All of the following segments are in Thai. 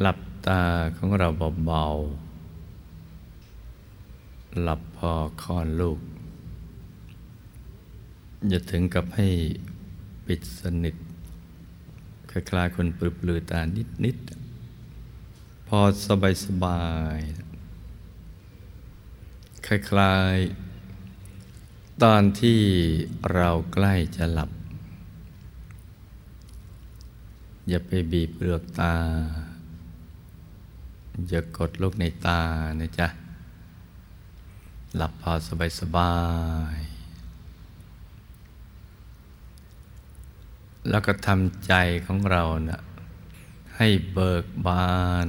หลับตาของเราเบาๆ หลับพอคลอนลูก อย่าถึงกับให้ปิดสนิท คล้ายๆคนปลือปลือตานิดๆ พอสบายสบาย คล้ายๆ ตอนที่เราใกล้จะหลับ อย่าไปบีบเปลือกตา อย่ากดลูกในตานะจ๊ะ หลับพอสบายสบาย แล้วก็ทำใจของเรานะ่ะให้เบิกบาน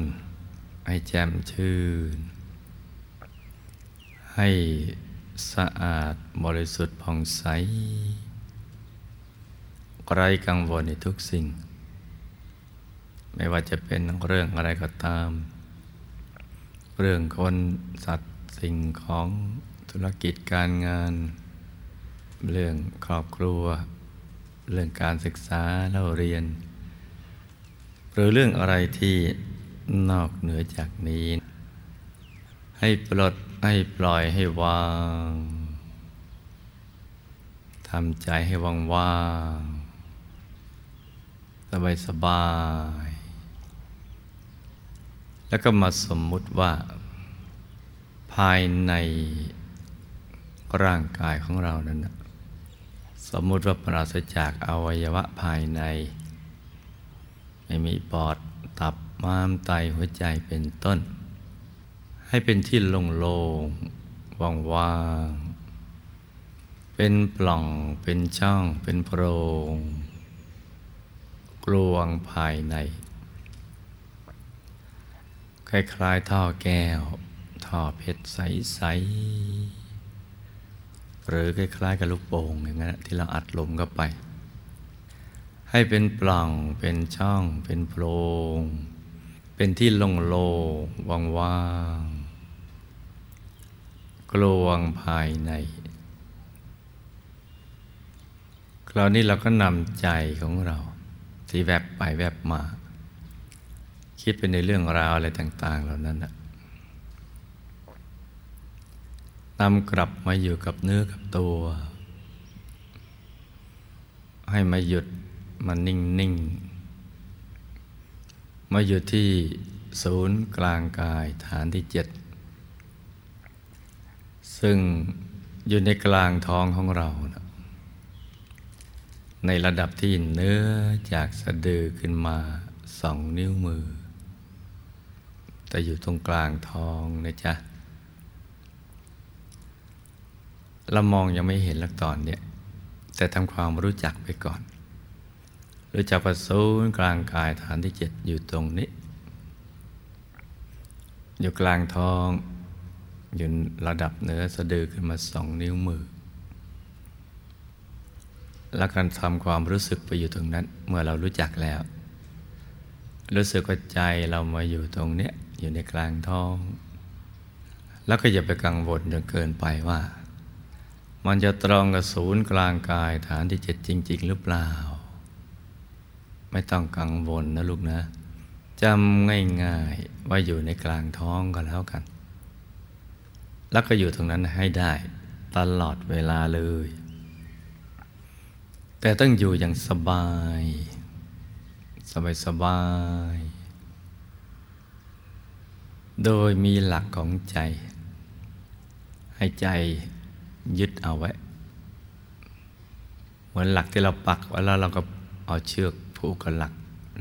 ให้แจ่มชื่น ให้สะอาดบริสุทธิ์ผ่องใสไร้กังวลในทุกสิ่ง ไม่ว่าจะเป็นเรื่องอะไรก็ตาม เรื่องคนสัตว์สิ่งของธุรกิจการงาน เรื่องครอบครัว เรื่องการศึกษาเล่าเรียน หรือเรื่องอะไรที่นอกเหนือจากนี้ ให้ปลดให้ปล่อยให้วางทำใจให้ว่างว่างสบายสบาย แล้วก็มาสมมุติว่า ภายในร่างกายของเรานั้นสมมุติว่าปราศจากอวัยวะภายใน ไม่มีปอดตับม้ามไตหัวใจเป็นต้น ให้เป็นที่โล่งๆว่างๆเป็นปล่องเป็นช่องเป็นโพรงกลวงภายใน คล้ายๆท่อแก้ว ท่อเพชรใสๆหรือคล้ายๆกับลูกโป่งอย่างนั้นที่เราอัดลมเข้าไป ให้เป็นปล่องเป็นช่องเป็นโพรงเป็นที่โล่งๆว่างๆกลวงภายใน คราวนี้เราก็นำใจของเรา ที่แวบไปแวบมา คิดไปในเรื่องราวอะไรต่าง ๆ เหล่านั้นนำกลับมาอยู่กับเนื้อกับตัว ให้มาหยุดมานิ่งนิ่งมาอยู่ที่ศูนย์กลางกายฐานที่เจ็ดซึ่งอยู่ในกลางท้องของเรานะในระดับที่เนื้อจากสะดือขึ้นมาสองนิ้วมือ แต่อยู่ตรงกลางท้องนะจ๊ะเรามองยังไม่เห็นลักตอนเนี่ยแต่ทำความรู้จักไปก่อน รู้จักประสูนกลางกายฐานที่เจ็ดอยู่ตรงนี้ อยู่กลางท้องอยู่ระดับเหนือสะดือขึ้นมาสองนิ้วมือ แล้วการทำความรู้สึกไปอยู่ตรงนั้น เมื่อเรารู้จักแล้ว รู้สึกว่าใจเรามาอยู่ตรงเนี้ย อยู่ในกลางท้อง แล้วก็อย่าไปกังวลจนเกินไปว่า มันจะตรงกับศูนย์กลางกายฐานที่เจ็ดจริง ๆ หรือเปล่า ไม่ต้องกังวลนะลูกนะจำง่ายๆว่าอยู่ในกลางท้องก็แล้วกัน แล้วก็อยู่ตรงนั้นให้ได้ตลอดเวลาเลย แต่ต้องอยู่อย่างสบายสสบายสบาย โดยมีหลักของใจ ให้ใจยึดเอาไว้ เหมือนหลักที่เราปักไว้แล้วเราก็เอาเชือกผูกกับหลัก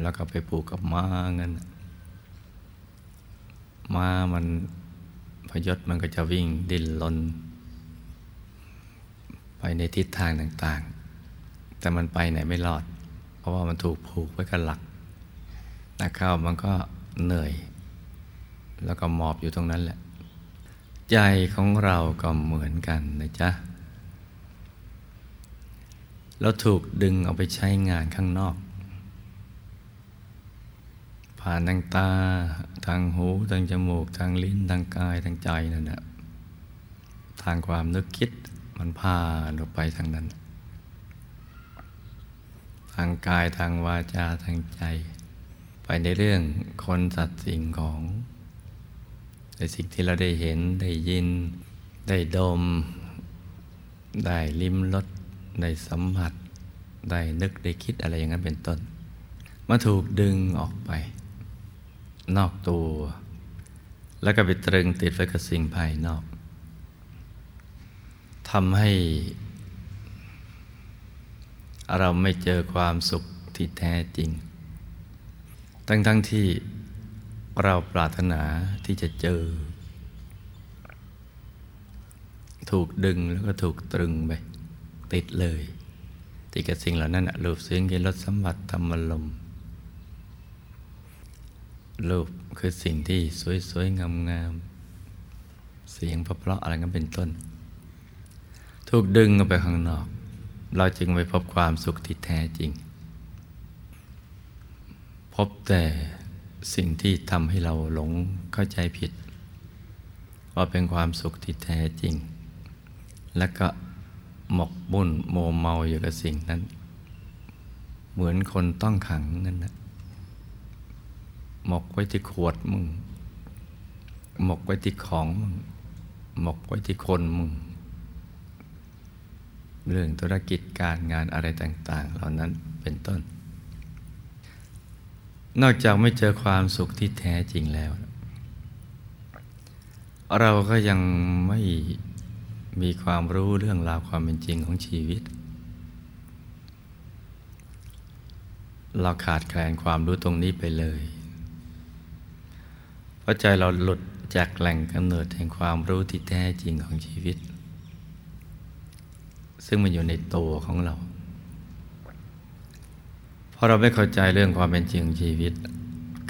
แล้วก็ไปผูกกับม้าเงั้นม้ามันพยศมันก็จะวิ่งดิ้นรนไปในทิศทางต่างๆ แต่มันไปไหนไม่รอด เพราะว่ามันถูกผูกไว้กับหลักนักเข้ามันก็เหนื่อย แล้วก็หมอบอยู่ตรงนั้นแหละ ใจของเราก็เหมือนกันนะจ๊ะ เราถูกดึงเอาไปใช้งานข้างนอก ผ่านทางตา ทางหู ทางจมูก ทางลิ้น ทางกาย ทางใจนั่นแหละทางความนึกคิดมันพาเราไปทางนั้น ทางกายทางวาจาทางใจ ไปในเรื่องคนสัตว์สิ่งของ ในสิ่งที่เราได้เห็นได้ยิน ได้ดม ได้ลิ้มรสได้สัมผัส ได้นึกได้คิดอะไรอย่างนั้นเป็นต้นมาถูกดึงออกไป นอกตัว แล้วก็ไปตรึงติดไว้กับสิ่งภายนอกทำให้เราไม่เจอความสุขที่แท้จริง ทั้งทั้งที่ เราปรารถนาที่จะเจอ ถูกดึงแล้วก็ถูกตรึงไป ติดเลยติดกับสิ่งเหล่านั้นรูปเสียงกลิ่นรสสัมผัสธรรมลมรูปคือสิ่งที่สวยๆงามๆเสียงเพราะๆอะไรกันเป็นต้น ถูกดึงออกไปข้างนอก เราจึงไปพบความสุขที่แท้จริง พบแต่ สิ่งที่ทำให้เราหลงเข้าใจผิด ว่าเป็นความสุขที่แท้จริง และก็หมกบุ่นโมเมาอยู่กับสิ่งนั้น เหมือนคนต้องขังนั่นนะหมกไว้ที่ขวดมึง หมกไว้ที่ของมึง หมกไว้ที่คนมึง เรื่องธุรกิจการงานอะไรต่าง ๆ เหล่านั้นเป็นต้น นอกจากไม่เจอความสุขที่แท้จริงแล้ว เราก็ยังไม่มีความรู้เรื่องราวความเป็นจริงของชีวิต เราขาดแคลนความรู้ตรงนี้ไปเลยเพราะใจเราหลุดจากแหล่งกำเนิดแห่งความรู้ที่แท้จริงของชีวิต ซึ่งมันอยู่ในตัวของเรา พอเราไม่เข้าใจเรื่องความเป็นจริงของชีวิต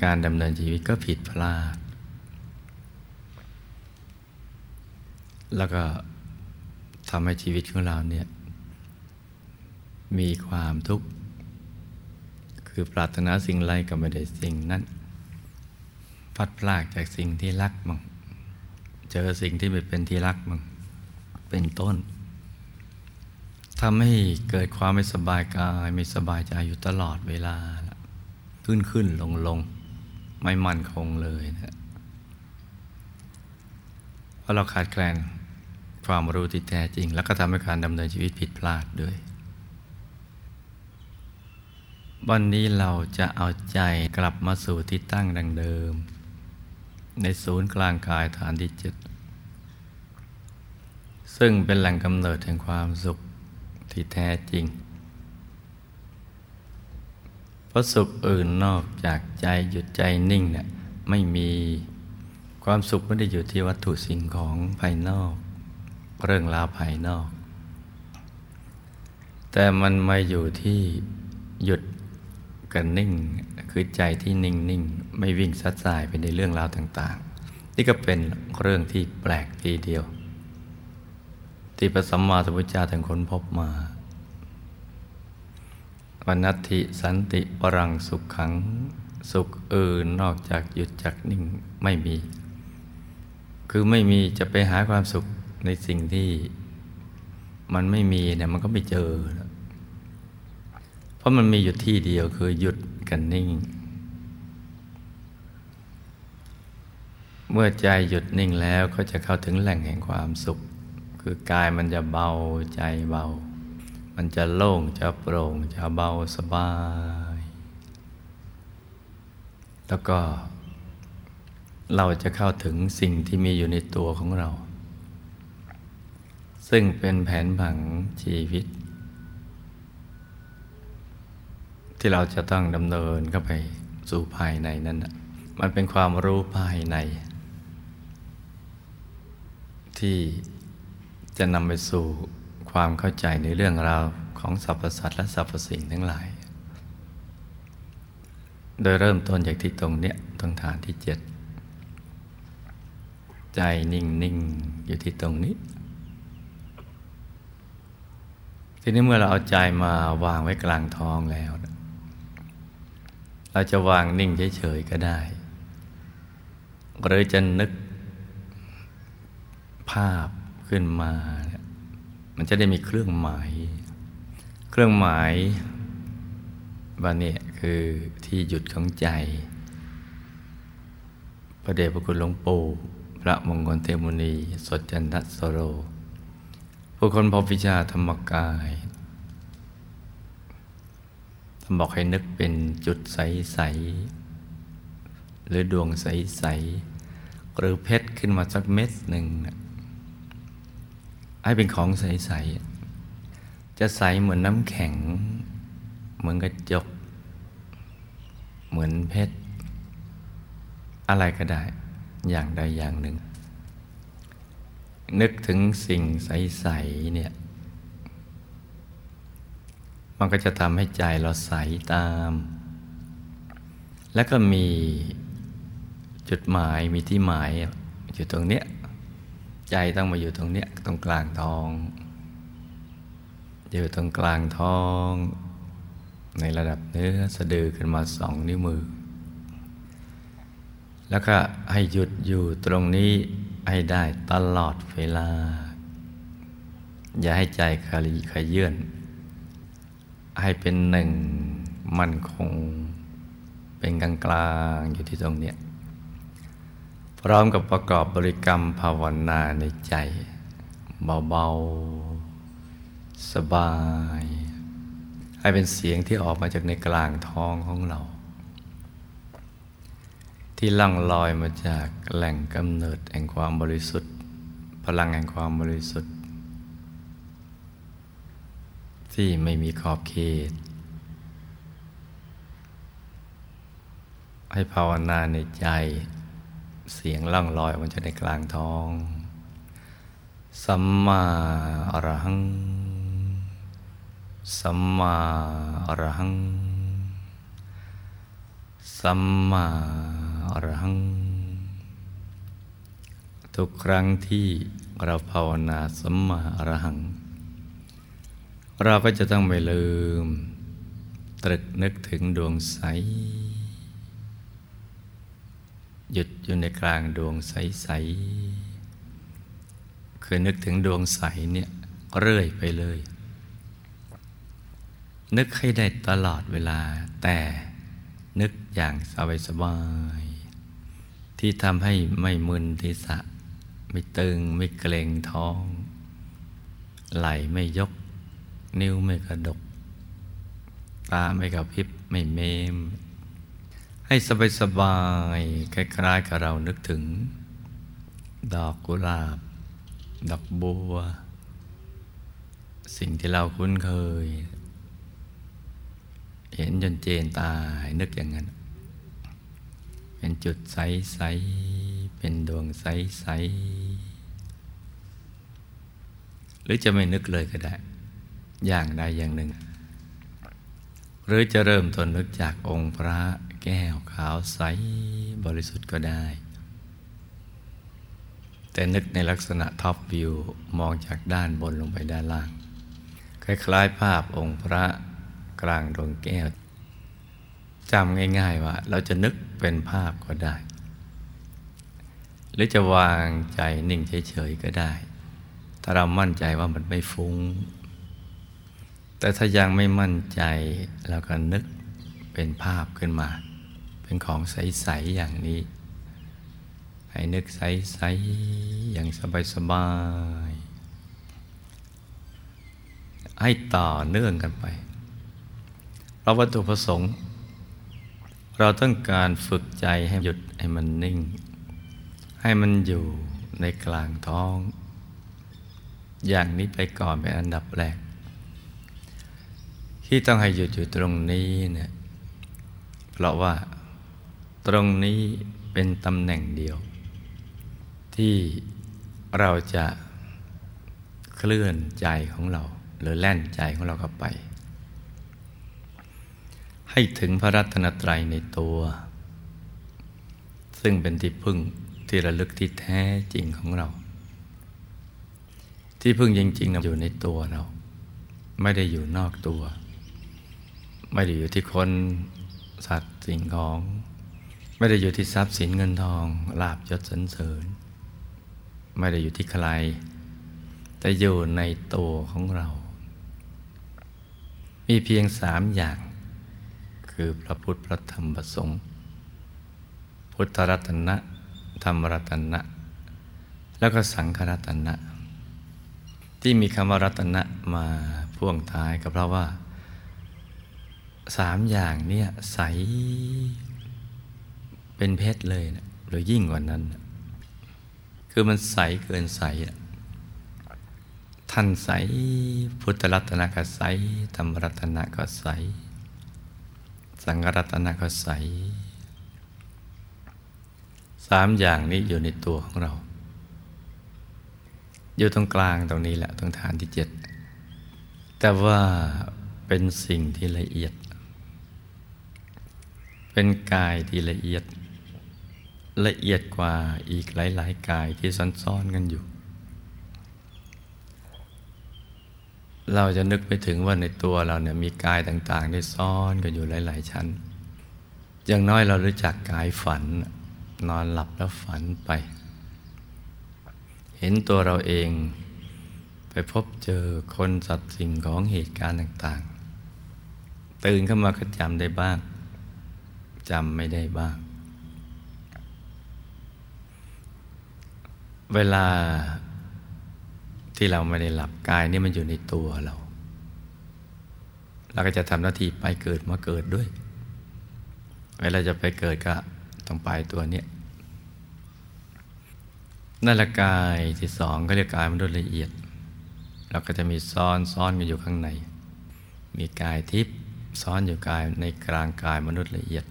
การดำเนินชีวิตก็ผิดพลาด แล้วก็ทำให้ชีวิตของเราเนี่ย มีความทุกข์ คือปรารถนาสิ่งไรก็ไม่ได้สิ่งนั้นพัดพลากจากสิ่งที่รักมั่งเจอสิ่งที่ไม่เป็นที่รักมั่งเป็นต้น ทำให้เกิดความไม่สบายกาย ไม่สบายใจอยู่ตลอดเวลา ขึ้นขึ้นลงลงไม่มั่นคงเลยนะเพราะเราขาดแคลนความรู้ที่แท้จริง แล้วก็ทำให้การดำเนินชีวิตผิดพลาดด้วย วันนี้เราจะเอาใจกลับมาสู่ที่ตั้งดังเดิม ในศูนย์กลางกายฐานที่เจ็ดซึ่งเป็นแหล่งกำเนิดแห่งความสุข ที่แท้จริง เพราะสุขอื่นนอกจากใจหยุดใจนิ่งเนี่ยไม่มีความสุขไม่ได้อยู่ที่วัตถุสิ่งของภายนอก เรื่องราวภายนอก แต่มันมาอยู่ที่หยุดกันนิ่ง คือใจที่นิ่งนิ่งไม่วิ่งซัดสายไปในเรื่องราวต่าง ๆ นี่ก็เป็นเรื่องที่แปลกทีเดียว ที่พระสัมมาสัมพุทธเจ้าถึงค้นพบมาวันนัตถิสันติปรังสุขขัง สุขอื่นนอกจากหยุดจากนิ่งไม่มี คือไม่มีจะไปหาความสุขในสิ่งที่มันไม่มีเนี่ยมันก็ไม่เจอ เพราะมันมีอยู่ที่เดียวคือหยุดกันนิ่ง เมื่อใจหยุดนิ่งแล้วก็จะเข้าถึงแหล่งแห่งความสุข คือกายมันจะเบาใจเบา มันจะโล่งจะโปร่งจะเบาสบาย แล้วก็ เราจะเข้าถึงสิ่งที่มีอยู่ในตัวของเรา ซึ่งเป็นแผนผังชีวิต ที่เราจะต้องดำเนินเข้าไปสู่ภายในนั้นมันเป็นความรู้ภายใน ที่ จะนำไปสู่ความเข้าใจในเรื่องราวของสรรพสัตว์และสรรพสิ่งทั้งหลาย โดยเริ่มต้นจากที่ตรงเนี้ยตรงฐานที่เจ็ดใจนิ่งนิ่งอยู่ที่ตรงนี้ ทีนี้เมื่อเราเอาใจมาวางไว้กลางท้องแล้ว เราจะวางนิ่งเฉยๆก็ได้ หรือจะนึกภาพ ขึ้นมา มันจะได้มีเครื่องหมาย เครื่องหมายว่าเนี่ยคือที่หยุดของใจ พระเดชพระคุณหลวงปู่พระมงคลเทมุนีสดจันทสโร ผู้คนพบวิชาธรรมกายทำบอกให้นึกเป็นจุดใส ๆ หรือดวงใส ๆ หรือเพชรขึ้นมาสักเม็ดหนึ่งนะ ให้เป็นของใส ๆ จะใสเหมือนน้ำแข็ง เหมือนกระจก เหมือนเพชร อะไรก็ได้ อย่างใดอย่างหนึ่ง นึกถึงสิ่งใส ๆ เนี่ย มันก็จะทำให้ใจเราใสตาม แล้วก็มีจุดหมายมีที่หมายอยู่ตรงเนี้ย ใจต้องมาอยู่ตรงเนี้ยตรงกลางท้อง อยู่ตรงกลางท้อง ในระดับเนื้อสะดือขึ้นมาสองนิ้วมือ แล้วก็ให้หยุดอยู่ตรงนี้ให้ได้ตลอดเวลา อย่าให้ใจขลีขยื่นให้เป็นหนึ่งมั่นคง เป็นกลางกลางอยู่ที่ตรงเนี้ย พร้อมกับประกอบบริกรรมภาวนาในใจ เบา ๆ สบาย ให้เป็นเสียงที่ออกมาจากในกลางท้องของเรา ที่ล่งลอยมาจากแหล่งกำเนิดแห่งความบริสุทธิ์ พลังแห่งความบริสุทธิ์ ที่ไม่มีขอบเขตให้ภาวนาในใจ เสียงล่องลอยมันจะในกลางท้อง สัมมาอรหัง สัมมาอรหัง สัมมาอรหัง ทุกครั้งที่เราภาวนาสัมมาอรหัง เราก็จะต้องไม่ลืม ตรึกนึกถึงดวงใส หยุดอยู่ในกลางดวงใสๆคือนึกถึงดวงใสเนี่ยเรื่อยไปเลย นึกให้ได้ตลอดเวลา แต่นึกอย่างสบายๆที่ทำให้ไม่มึนทิศะไม่ตึงไม่เกรงท้อง ไหลไม่ยก นิ้วไม่กระดก ตาไม่กระพริบไม่เมม ให้สบายสบายคล้ายๆกับเรานึกถึง ดอกกุหลาบ ดอกบัว สิ่งที่เราคุ้นเคย เห็นจนเจนตายนึกอย่างนั้น เป็นจุดใส ๆ เป็นดวงใส ๆ หรือจะไม่นึกเลยก็ได้ อย่างใดอย่างหนึ่ง หรือจะเริ่มต้นนึกจากองค์พระ แก้วขาวใสบริสุทธิ์ก็ได้ แต่นึกในลักษณะท็อปวิวมองจากด้านบนลงไปด้านล่าง คล้ายๆ ภาพองค์พระกลางดวงแก้วจำง่าย ๆ ว่า เราจะนึกเป็นภาพก็ได้ หรือจะวางใจนิ่งเฉยๆก็ได้ ถ้าเรามั่นใจว่ามันไม่ฟุง้ง แต่ถ้ายังไม่มั่นใจเราก็นึกเป็นภาพขึ้นมา เป็นของใส ๆ อย่างนี้ ให้นึกใส ๆ อย่างสบาย ๆ ให้ต่อเนื่องกันไปเพราะวัตถุประสงค์ เราต้องการฝึกใจให้หยุดให้มันนิ่ง ให้มันอยู่ในกลางท้อง อย่างนี้ไปก่อนเป็นอันดับแรก ที่ต้องให้หยุดอยู่ตรงนี้เนี่ยเพราะว่า ตรงนี้เป็นตำแหน่งเดียว ที่เราจะเคลื่อนใจของเรา หรือแล่นใจของเราเข้าไป ให้ถึงพระรัตนตรัยในตัว ซึ่งเป็นที่พึ่งที่ระลึกที่แท้จริงของเรา ที่พึ่งจริงๆอยู่ในตัวเรา ไม่ได้อยู่นอกตัว ไม่ได้อยู่ที่คนสัตว์สิ่งของ ไม่ได้อยู่ที่ทรัพย์สินเงินทองลาบยศสรรเสริญ ไม่ได้อยู่ที่ใคร แต่อยู่ในตัวของเรา มีเพียงสามอย่าง คือพระพุทธพระธรรมพระสงฆ์พุทธรัตนะ ธรรมรัตนะ แล้วก็สังฆรัตนะ ที่มีคำว่ารัตนะมาพ่วงท้ายก็เพราะว่าสามอย่างเนี่ยใส เป็นเพชรเลยนะหรือยิ่งกว่านั้นคือมันใสเกินใสท่านใสพุทธรัตนก็ใสธรรมรัตนก็ใส สังรัตนะก็ใสสามอย่างนี้อยู่ในตัวของเรา อยู่ตรงกลางตรงนี้แหละตรงฐานที่เจ็ดแต่ว่าเป็นสิ่งที่ละเอียด เป็นกายที่ละเอียด ละเอียดกว่าอีกหลายๆกายที่ซ้อนๆกันอยู่ เราจะนึกไปถึงว่าในตัวเราเนี่ยมีกายต่างๆ ที่ซ้อนกันอยู่หลายๆชั้น อย่างน้อยเรารู้จักกายฝัน นอนหลับแล้วฝันไป เห็นตัวเราเองไปพบเจอคนสัตว์สิ่งของเหตุการณ์ต่างๆ ตื่นขึ้นมาก็จำได้บ้างจำไม่ได้บ้าง เวลาที่เราไม่ได้หลับกายนี่มันอยู่ในตัวเรา เราก็จะทำหน้าที่ไปเกิดมาเกิดด้วย เวลาจะไปเกิดก็ต้องไปตัวเนี้ยนั่นละกายที่สองก็เรียกกายมนุษย์ละเอียด เราก็จะมีซ้อนซ้อนกันอยู่ข้างใน มีกายทิพย์ซ้อนอยู่กายในกลางกายมนุษย์ละเอียด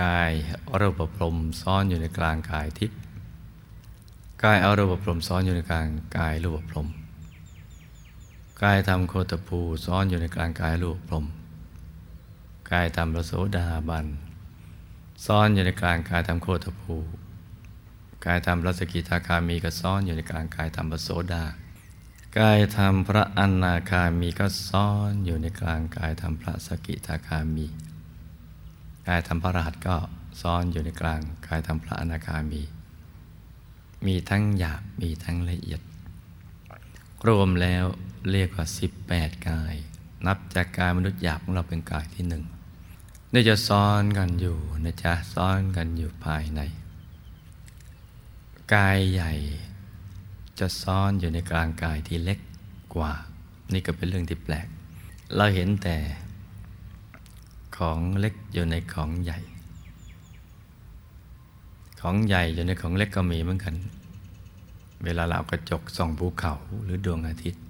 กายอรูปพรมซ้อนอยู่ในกลางกายทิพย์ กายอารูปพรมซ้อนอยู่ในกลางกายรูปพรมกายธรรมโคตภูซ้อนอยู่ในกลางกายรูปพรมกายธรรมพระโสดาบันซ้อนอยู่ในกลางกายธรรมโคตภูกายธรรมพระสกิทาคามีก็ซ้อนอยู่ในกลางกายธรรมพระโสดากายธรรมพระอนาคามีก็ซ้อนอยู่ในกลางกายธรรมพระสกิทาคามีกายธรรมพระรหัสก็ซ้อนอยู่ในกลางกายธรรมพระอนาคามี มีทั้งหยาบมีทั้งละเอียด รวมแล้วเรียกว่า 18 กาย นับจากกายมนุษย์หยาบของเราเป็นกายที่หนึ่งนี่จะซ้อนกันอยู่นะจ๊ะซ้อนกันอยู่ภายใน กายใหญ่จะซ่อนอยู่ในกลางกายที่เล็กกว่า นี่ก็เป็นเรื่องที่แปลก เราเห็นแต่ของเล็กอยู่ในของใหญ่ ของใหญ่อยู่ในของเล็กก็มีเหมือนกัน เวลาเรากระจกส่องภูเขาหรือดวงอาทิตย์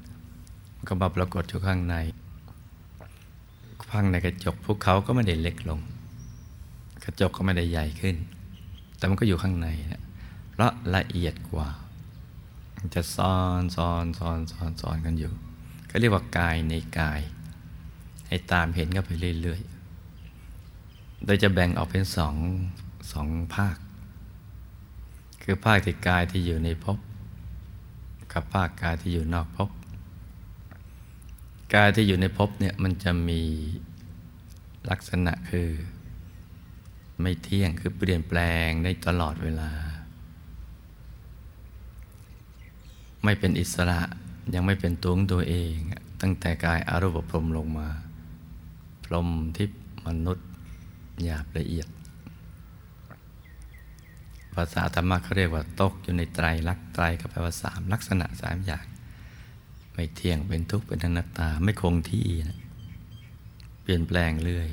ก็มาปรากฏอยู่ข้างในข้างในกระจกภูเขาก็ไม่ได้เล็กลง กระจกก็ไม่ได้ใหญ่ขึ้น แต่มันก็อยู่ข้างในนะเพราะละเอียดกว่า จะซ้อนซ้อนซ้อนซ้อนซ้อนกันอยู่ ก็เรียกว่ากายในกาย ให้ตามเห็นกันไปเรื่อยๆ โดยจะแบ่งออกเป็นสองสองภาค คือภาคที่กายที่อยู่ในภพกับภาคกายที่อยู่นอกภพกายที่อยู่ในภพเนี่ยมันจะมีลักษณะคือ ไม่เที่ยงคือเปลี่ยนแปลงได้ตลอดเวลา ไม่เป็นอิสระยังไม่เป็นตัวของตัวเอง ตั้งแต่กายอารูปพรมลงมา พรมทิพมนุษย์หยาบละเอียด ภาษาธรรมะเขาเรียกว่าตกอยู่ในไตรลักษณ์ไตรก็แปลว่าสามลักษณะสามอย่าง ไม่เที่ยงเป็นทุกข์เป็นอนัตตาไม่คงที่นะเปลี่ยนแปลงเรื่อย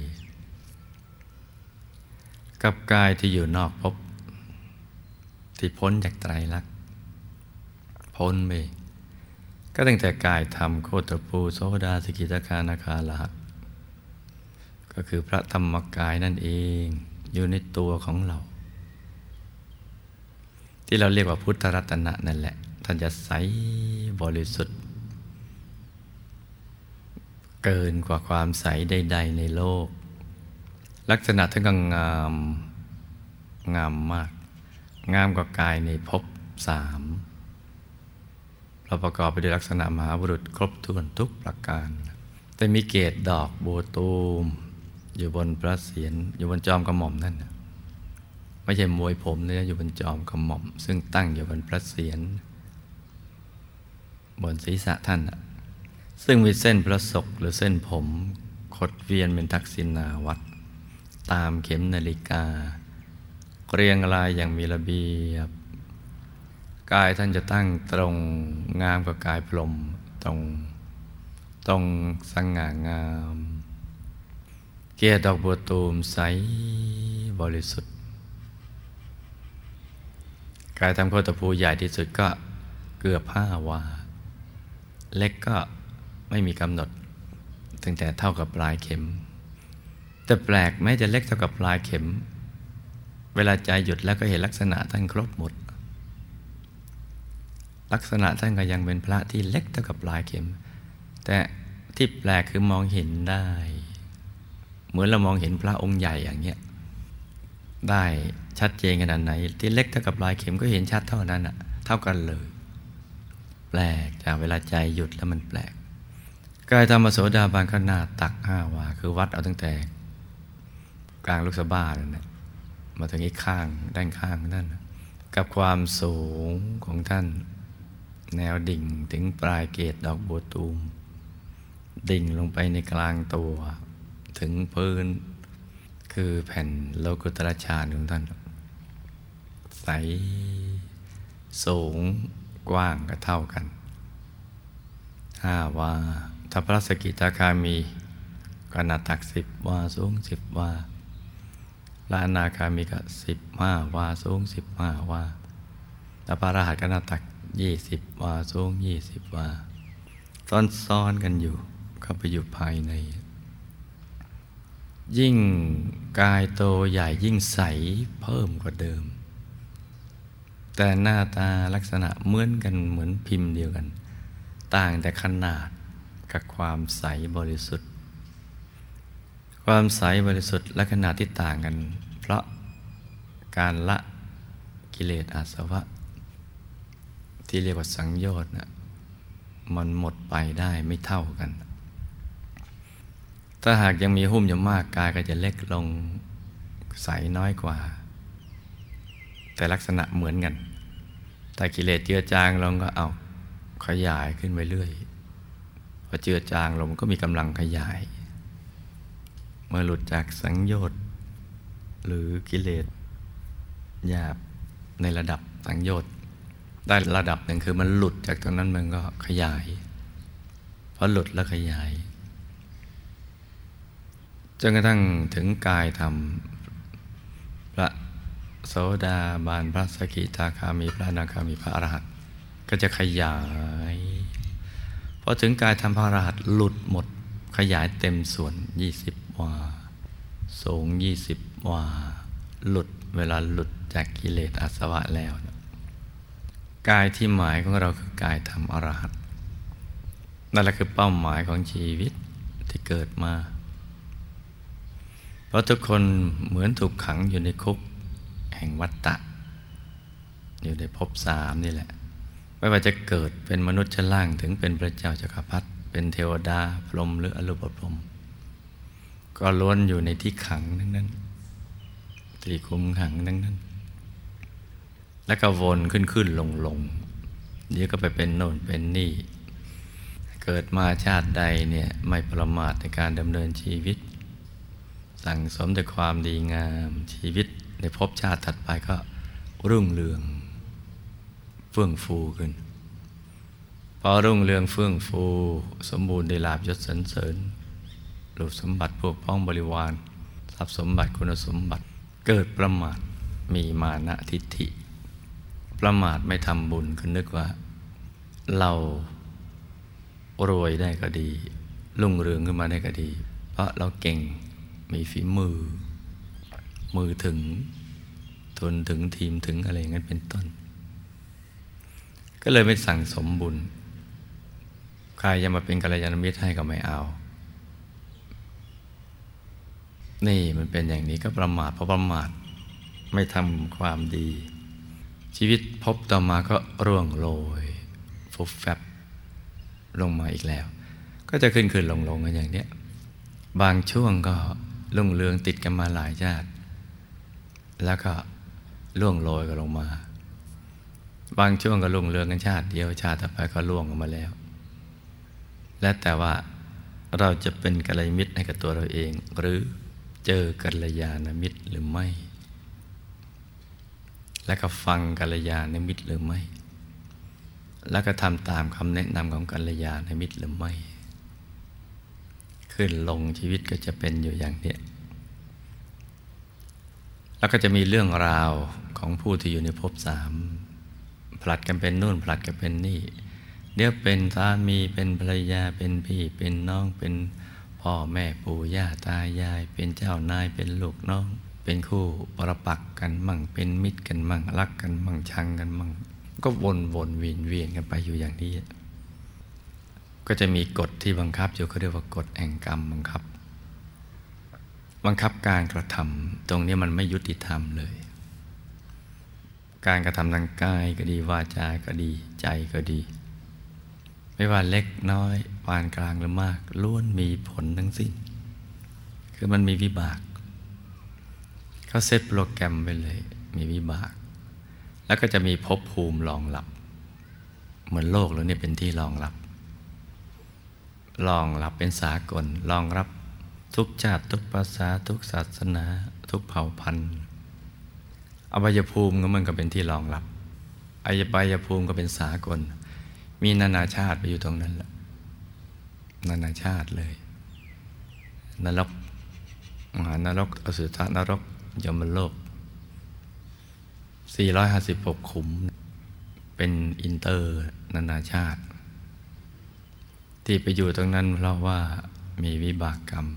กับกายที่อยู่นอกภพที่พ้นจากไตรลักษณ์พ้นไปก็ตั้งแต่กายธรรมโคตรภูโสดาสกิตาคานาคาลหักก็คือพระธรรมกายนั่นเองอยู่ในตัวของเรา ที่เราเรียกว่าพุทธรัตนะนั่นแหละ ท่านจะใสบริสุทธิ์ เกินกว่าความใสใด ๆ ในโลก ลักษณะท่านก็งามงามมาก งามกว่ากายในภพสามเราประกอบไปด้วยลักษณะมหาบุรุษครบถ้วนทุกประการ แต่มีเกตดอกบัวตูม อยู่บนพระเศียรอยู่บนจอมกระหม่อมนั่น ไม่ใช่มวยผมนะอยู่บนจอมกระหม่อม ซึ่งตั้งอยู่บนพระเศียรบนศีรษะท่าน ซึ่งมีเส้นพระศกหรือเส้นผมขดเวียนเป็นทักษิณาวัดตามเข็มนาฬิกา เรียงรายอย่างมีระเบียบ กายท่านจะตั้งตรงงามกว่ากายพรมตรง ตรงสง่างาม เกียรดอกบัวตูมใสบริสุทธิ กายทำโคตรภูใหญ่ที่สุดก็เกือบห้าวา เล็กก็ไม่มีกำหนด ตั้งแต่เท่ากับปลายเข็ม แต่แปลกแม้จะเล็กเท่ากับปลายเข็ม เวลาใจหยุดแล้วก็เห็นลักษณะท่านครบหมด ลักษณะท่านก็ยังเป็นพระที่เล็กเท่ากับปลายเข็ม แต่ที่แปลกคือมองเห็นได้ เหมือนเรามองเห็นพระองค์ใหญ่อย่างเงี้ย ได้ชัดเจนขนาดไหน ที่เล็กเท่ากับลายเข็มก็เห็นชัดเท่านั้นอะเท่ากันเลย แปลกจากเวลาใจหยุดแล้วมันแปลกกายธรรมโสดาบันก็หน้าตักห้าวา คือวัดเอาตั้งแต่ กลางลูกสะบ้านั่นมาถึงอีกข้างด้านข้างนั่นกับความสูงของท่าน แนวดิ่งถึงปลายเกตดอกบัวตูม ดิ่งลงไปในกลางตัว ถึงพื้น คือแผ่นโลกุตระชาของท่าน ใส สูงกว้างก็เท่ากันห้าว่าถ้าพระสกิทาคามีก็นาตักสิบว่าสูงสิบว่าลานาคามีก็สิบห้าว่าสูงสิบห้าว่าแต่พระรหัสก็นาตักยี่สิบว่าสูงยี่สิบว่าซ้อนๆกันอยู่เข้าไปอยู่ภายใน ยิ่งกายโตใหญ่ยิ่งใสเพิ่มกว่าเดิม แต่หน้าตาลักษณะเหมือนกันเหมือนพิมพ์เดียวกัน ต่างแต่ขนาดกับความใสบริสุทธิ์ ความใสบริสุทธิ์และขนาดที่ต่างกัน เพราะการละกิเลสอาสวะ ที่เรียกว่าสังโยชน์นะมันหมดไปได้ไม่เท่ากัน ถ้าหากยังมีหุ้มอยู่มากกายก็จะเล็กลงใสน้อยกว่า แต่ลักษณะเหมือนกันแต่กิเลสเจือจางลงก็เอาขยายขึ้นไปเรื่อยพอเจือจางลงก็มีกำลังขยาย เมื่อหลุดจากสังโยชน์หรือกิเลสหยาบในระดับสังโยชน์ได้ระดับหนึ่งคือมันหลุดจากตรงนั้นมันก็ขยายพอหลุดแล้วขยาย จนกระทั่งถึงกายธรรม พระโสดาบานพระสกิทาคามีพระนาคามีพระอรหันต์ก็จะขยายพอถึงกายธรรมพระอรหันต์หลุดหมดขยายเต็มส่วนยี่สิบวาสูงยี่สิบวาหลุดเวลาหลุดจากกิเลสอาสวะแล้วกายที่หมายของเราคือกายธรรมอรหัตนั่นแหละคือเป้าหมายของชีวิตที่เกิดมา เพราะทุกคนเหมือนถูกขังอยู่ในคุก แห่งวัฏฏะอยู่ในภพสามนี่แหละ ไม่ว่าจะเกิดเป็นมนุษย์ชั้นล่างถึงเป็นพระเจ้าจักรพรรดิเป็นเทวดาพรหมหรืออรูปพรหมก็ล้วนอยู่ในที่ขังทั้งนั้นที่คุมขังทั้งนั้น แล้วก็วนขึ้นขึ้นลงลงเดี๋ยวก็ไปเป็นโน่นเป็นนี่ เกิดมาชาติใดเนี่ยไม่ประมาทในการดำเนินชีวิต สั่งสมแต่ความดีงามชีวิตในภพชาติถัดไปก็รุ่งเรือง เฟื่องฟูขึ้น พอรุ่งเรืองเฟื่องฟู สมบูรณ์ได้ลาบยศสรรเสริญรูปสมบัติพวกพ้องบริวารทรัพย์สมบัติคุณสมบัติเกิดประมาทมีมานะทิฏฐิ ประมาทไม่ทำบุญก็นึกว่า เรารวยได้ก็ดีรุ่งเรืองขึ้นมาได้ก็ดี เพราะเราเก่ง มีฝีมือ มือถึง ทนถึงทีมถึงอะไรอย่างนั้นเป็นต้น ก็เลยไม่สั่งสมบุญ ใครจะมาเป็นกัลยาณมิตรให้ก็ไม่เอา นี่มันเป็นอย่างนี้ก็ประมาทเพราะประมาทไม่ทำความดี ชีวิตพบต่อมาก็ร่วงโรยฟุบแฟบลงมาอีกแล้ว ก็จะขึ้นขึ้นลงลงกันอย่างเนี้ยบางช่วงก็ ลุ่งเรืองติดกันมาหลายชาติ แล้วก็ล่วงโรยกันลงมา บางช่วงก็ลุ่งเรืองกันชาติเดียวชาติต่อไปก็ล่วงกันมาแล้ว และแต่ว่าเราจะเป็นกัลยาณมิตรให้กับตัวเราเอง หรือเจอกัลยาณมิตรหรือไม่ แล้วก็ฟังกัลยาณมิตรหรือไม่ แล้วก็ทำตามคำแนะนำของกัลยาณมิตรหรือไม่ ขึ้นลงชีวิตก็จะเป็นอยู่อย่างนี้แล้วก็จะมีเรื่องราวของผู้ที่อยู่ในภพสามผลัดกันเป็นนู่นผลัดกันเป็นนี่ เดี๋ยวเป็นสามีเป็นภรรยาเป็นพี่เป็นน้องเป็นพ่อแม่ปู่ย่าตายาย เป็นเจ้านายเป็นลูกน้อง เป็นคู่ประปักกันมั่ง เป็นมิตรกันมั่งรักกันมั่งชังกันมั่ง ก็วนวนเวียนเวียนกันไปอยู่อย่างนี้ ก็จะมีกฎที่บังคับอยู่เขาเรียกว่ากฎแห่งกรรมบังคับ บังคับการกระทำตรงนี้มันไม่ยุติธรรมเลย การกระทำทางกายก็ดีวาจาก็ดีใจก็ดี ไม่ว่าเล็กน้อยปานกลางหรือมากล้วนมีผลทั้งสิ้น คือมันมีวิบากเขาเซตโปรแกรมไปเลย มีวิบาก แล้วก็จะมีภพภูมิรองรับ เหมือนโลกแล้วเนี่ยเป็นที่รองรับ รองรับเป็นสากลรองรับทุกชาติทุกภาษาทุกศาสนา ทุกเผ่าพันธุ์อบายภูมิก็มันก็เป็นที่รองรับอายบายภูมิก็เป็นสากล มีนานาชาติไปอยู่ตรงนั้นละนานาชาติเลย นรกมหานรก อสุธานรก ยมโลก 456 ขุม เป็นอินเตอร์ นานาชาติ ที่ไปอยู่ตรงนั้นเพราะว่ามีวิบากกรรม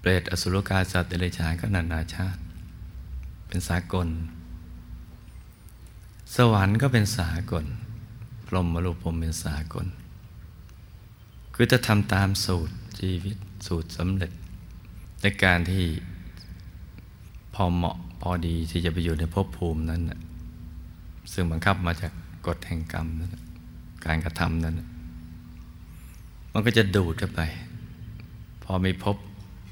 เปรตอสุรกายสัตว์เดรัจฉานก็นานาชาติ เป็นสากล สวรรค์ก็เป็นสากล พรหมรูปพรหมเป็นสากล คือจะทำตามสูตรชีวิตสูตรสำเร็จ ในการที่พอเหมาะพอดีที่จะไปอยู่ในภพภูมินั้น ซึ่งบังคับมาจากกฎแห่งกรรมนั้นการกระทำนั้น มันก็จะดูดเข้าไป พอมีภพ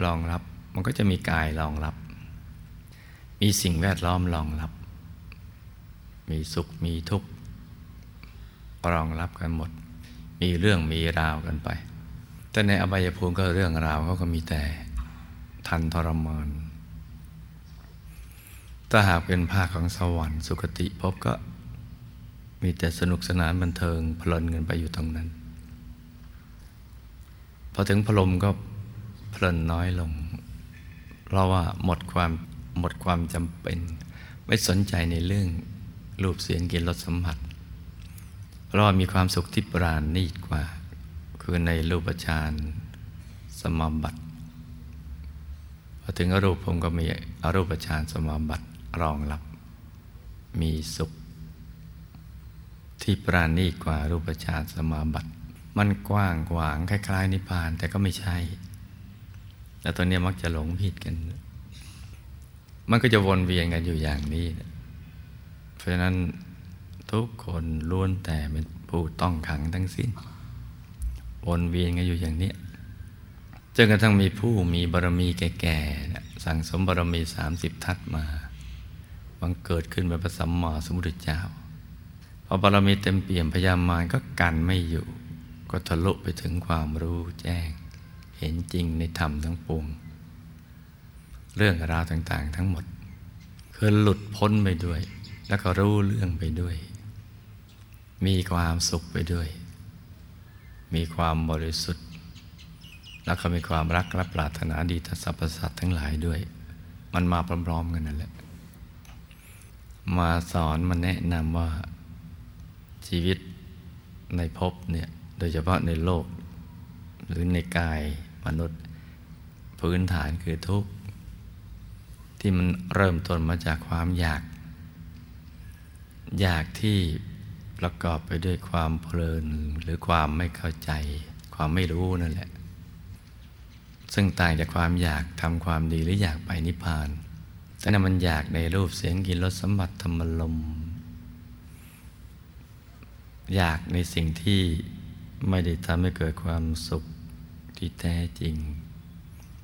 รองรับ มันก็จะมีกายรองรับ มีสิ่งแวดล้อมรองรับ มีสุขมีทุกข์รองรับกันหมด มีเรื่องมีราวกันไป แต่ในอบายภูมิก็เรื่องราวเขาก็มีแต่ทันทรมานถ้าหากเป็นภาคของสวรรค์สุคติพบก็มีแต่สนุกสนานบันเทิงเพลินกันไปอยู่ตรงนั้น พอถึงพรมก็เพลินน้อยลง เพราะว่าหมดความหมดความจำเป็น ไม่สนใจในเรื่องรูปเสียงกลิ่นรสสัมผัส เพราะว่ามีความสุขที่ปราณีตกว่า คือในรูปฌานสมาบัติพอถึงอรูปผมก็มีอรูปฌานสมาบัติรองรับ มีสุขที่ปราณีตกว่ารูปฌานสมาบัติ มันกว้างขวางคล้ายๆนิพพานแต่ก็ไม่ใช่ แล้วตอนนี้มักจะหลงผิดกัน มันก็จะวนเวียนกันอยู่อย่างนี้ เพราะฉะนั้นทุกคนล้วนแต่เป็นผู้ต้องขังทั้งสิ้น วนเวียนกันอยู่อย่างนี้จนกระทั่งมีผู้มีบารมีแก่ๆสั่งสมบารมีสามสิบทัศมาบังเกิดขึ้นเป็นพระสัมมาสัมพุทธเจ้าพอบารมีเต็มเปี่ยมพยามารก็กันไม่อยู่ ก็ทะลุไปถึงความรู้แจ้ง เห็นจริงในธรรมทั้งปวง เรื่องราวต่างๆ ทั้งหมด คือหลุดพ้นไปด้วย แล้วก็รู้เรื่องไปด้วย มีความสุขไปด้วย มีความบริสุทธิ์ แล้วก็มีความรักและปรารถนาดีต่อสรรพสัตว์ทั้งหลายด้วย มันมาพร้อมๆกันนั่นแหละ มาสอนมาแนะนำว่าชีวิตในภพเนี่ย ยเฉพาะในโลก หรือในกายมนุษย์ พื้นฐานคือทุกข์ ที่มันเริ่มต้นมาจากความอยาก อยากที่ประกอบไปด้วยความเพลินหรือความไม่เข้าใจ ความไม่รู้นั่นแหละ ซึ่งต่างจากความอยากทำความดีหรืออยากไปนิพพาน แต่นั้นมันอยากในรูปเสียงกินรสสัมผัสธรรมลมอยากในสิ่งที่ ไม่ได้ทำให้เกิดความสุขที่แท้จริง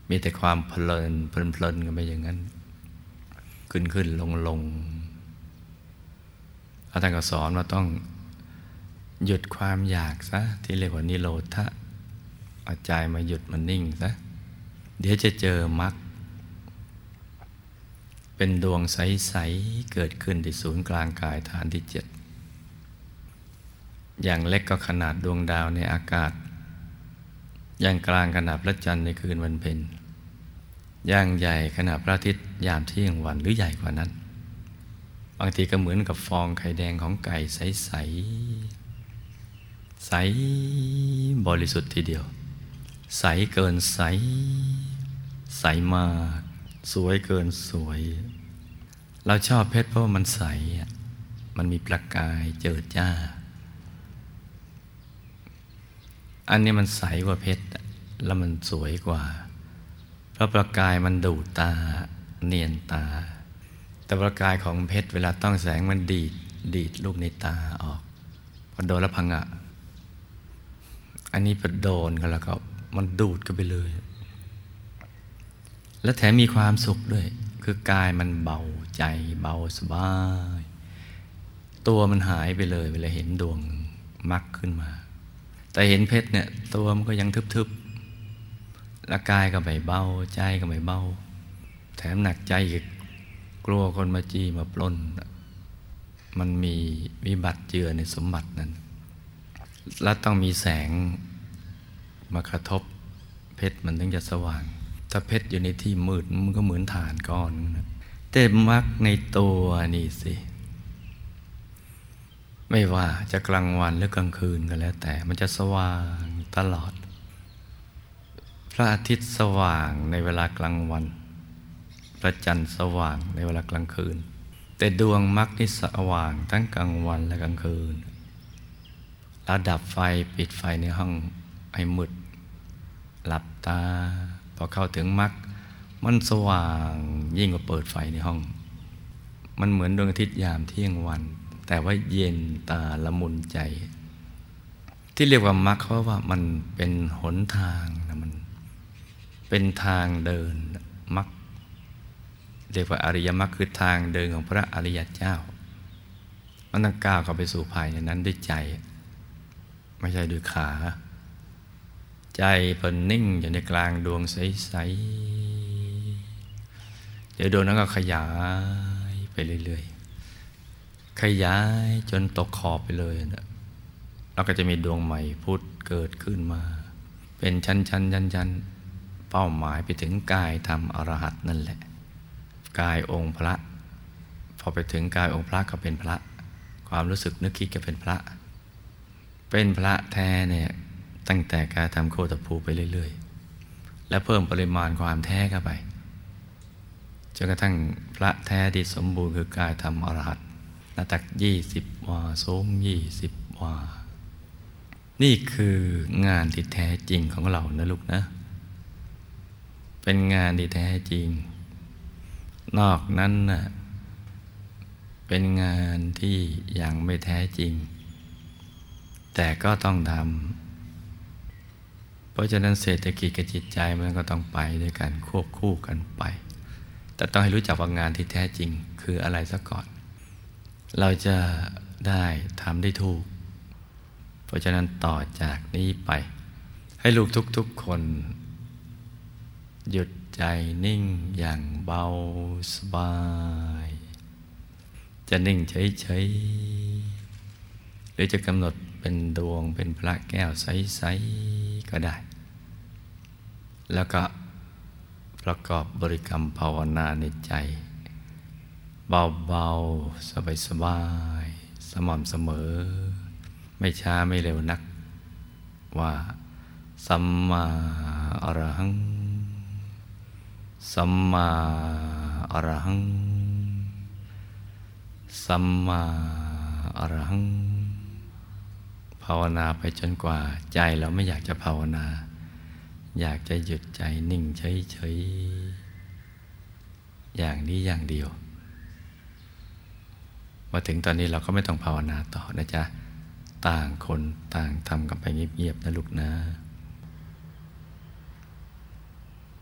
มีแต่ความเพลินเพลินกันไปอย่างนั้น ขึ้นขึ้นลงลงอาจารย์ก็สอนว่าต้องหยุดความอยากซะ ที่เรียกว่านิโรธะเอาใจมาหยุดมันนิ่งซะ เดี๋ยวจะเจอมรรคเป็นดวงใส ๆ เกิดขึ้นที่ศูนย์กลางกายฐานที่เจ็ด อย่างเล็กก็ขนาดดวงดาวในอากาศ อย่างกลางขนาดพระจันทร์ในคืนวันเพ็ญอย่างใหญ่ขนาดพระอาทิตย์ยามเที่ยงวันหรือใหญ่กว่านั้น บางทีก็เหมือนกับฟองไข่แดงของไก่ใสๆใสบริสุทธิ์ทีเดียว ใสเกินใส ใสมาก สวยเกินสวย เราชอบเพชรเพราะมันใส มันมีประกายเจิดจ้า อันนี้มันใสกว่าเพชร แล้วมันสวยกว่า เพราะประกายมันดูตาเนียนตา แต่ประกายของเพชรเวลาต้องแสงมันดีดดีดลูกในตาออกพอโดนแล้วพังอะอันนี้พอโดนกันแล้วก็มันดูดกันไปเลย และแถมมีความสุขด้วย คือกายมันเบาใจเบาสบาย ตัวมันหายไปเลยเวลาเห็นดวงมักขึ้นมา แต่เห็นเพชรเนี่ย ตัวมันก็ยังทึบๆละกายก็ไม่เบา ใจก็ไม่เบา แถมหนักใจอีกกลัวคนมาจี้มาปล้น มันมีวิบัติเจือในสมบัตินั้น และต้องมีแสงมากระทบเพชรมันถึงจะสว่าง ถ้าเพชรอยู่ในที่มืดมันก็เหมือนฐานก้อนนะแต่มักในตัวนี่สิ ไม่ว่าจะกลางวันหรือกลางคืนก็แล้วแต่มันจะสว่างตลอด พระอาทิตย์สว่างในเวลากลางวัน พระจันทร์สว่างในเวลากลางคืน แต่ดวงมักนี่สว่างทั้งกลางวันและกลางคืนแล้วดับไฟปิดไฟในห้องให้มืด หลับตา พอเข้าถึงมรรคมันสว่างยิ่งกว่าเปิดไฟในห้อง มันเหมือนดวงอาทิตย์ยามเที่ยงวัน แต่ว่าเย็นตาละมุนใจ ที่เรียกว่ามรรคเพราะว่ามันเป็นหนทางนะมันเป็นทางเดินมรรคเรียกว่าอริยมรรคคือทางเดินของพระอริยเจ้ามันต้องก้าวเข้าไปสู่ภายในนั้นด้วยใจ ไม่ใช่ด้วยขา ใจเพิ่นนิ่งอยู่ในกลางดวงใสๆเดี๋ยวดวงนั้นก็ขยายไปเรื่อยๆ ขยายจนตกขอบไปเลยนะแล้วก็จะมีดวงใหม่พุทธเกิดขึ้นมา เป็นชั้นชั้นยันยันเป้าหมายไปถึงกายธรรมอรหัตนั่นแหละ กายองค์พระ พอไปถึงกายองค์พระก็เป็นพระ ความรู้สึกนึกคิดก็เป็นพระ เป็นพระแท้เนี่ยตั้งแต่การทำโคตภูไปเรื่อย ๆ และเพิ่มปริมาณความแท้เข้าไปจนกระทั่งพระแท้ที่สมบูรณ์คือกายธรรมอรหัตห น้าตักยี่สิบวาสูงยี่สิบวา นี่คืองานที่แท้จริงของเรานะลูกนะ เป็นงานที่แท้จริง นอกนั้นน่ะเป็นงานที่ยังไม่แท้จริง แต่ก็ต้องทำเพราะฉะนั้นเศรษฐกิจกับจิตใจมันก็ต้องไปด้วยกันควบคู่กันไป แต่ต้องให้รู้จักว่างานที่แท้จริงคืออะไรซะก่อน เราจะได้ทำได้ถูก เพราะฉะนั้นต่อจากนี้ไป ให้ลูกทุกๆคน หยุดใจนิ่งอย่างเบาสบาย จะนิ่งเฉยๆหรือจะกำหนดเป็นดวงเป็นพระแก้วใสๆก็ได้ แล้วก็ประกอบบริกรรมภาวนาในใจ เบาๆ สบายๆ สม่ำเสมอ ไม่ช้าไม่เร็วนัก ว่าสัมมาอรหัง สัมมาอรหัง สัมมาอรหัง ภาวนาไปจนกว่าใจเราไม่อยากจะภาวนา อยากจะหยุดใจนิ่งเฉยๆ อย่างนี้อย่างเดียว มาถึงตอนนี้เราก็ไม่ต้องภาวนาต่อนะจ๊ะ ต่างคนต่างทำกันไปเงียบๆนะลูกนะ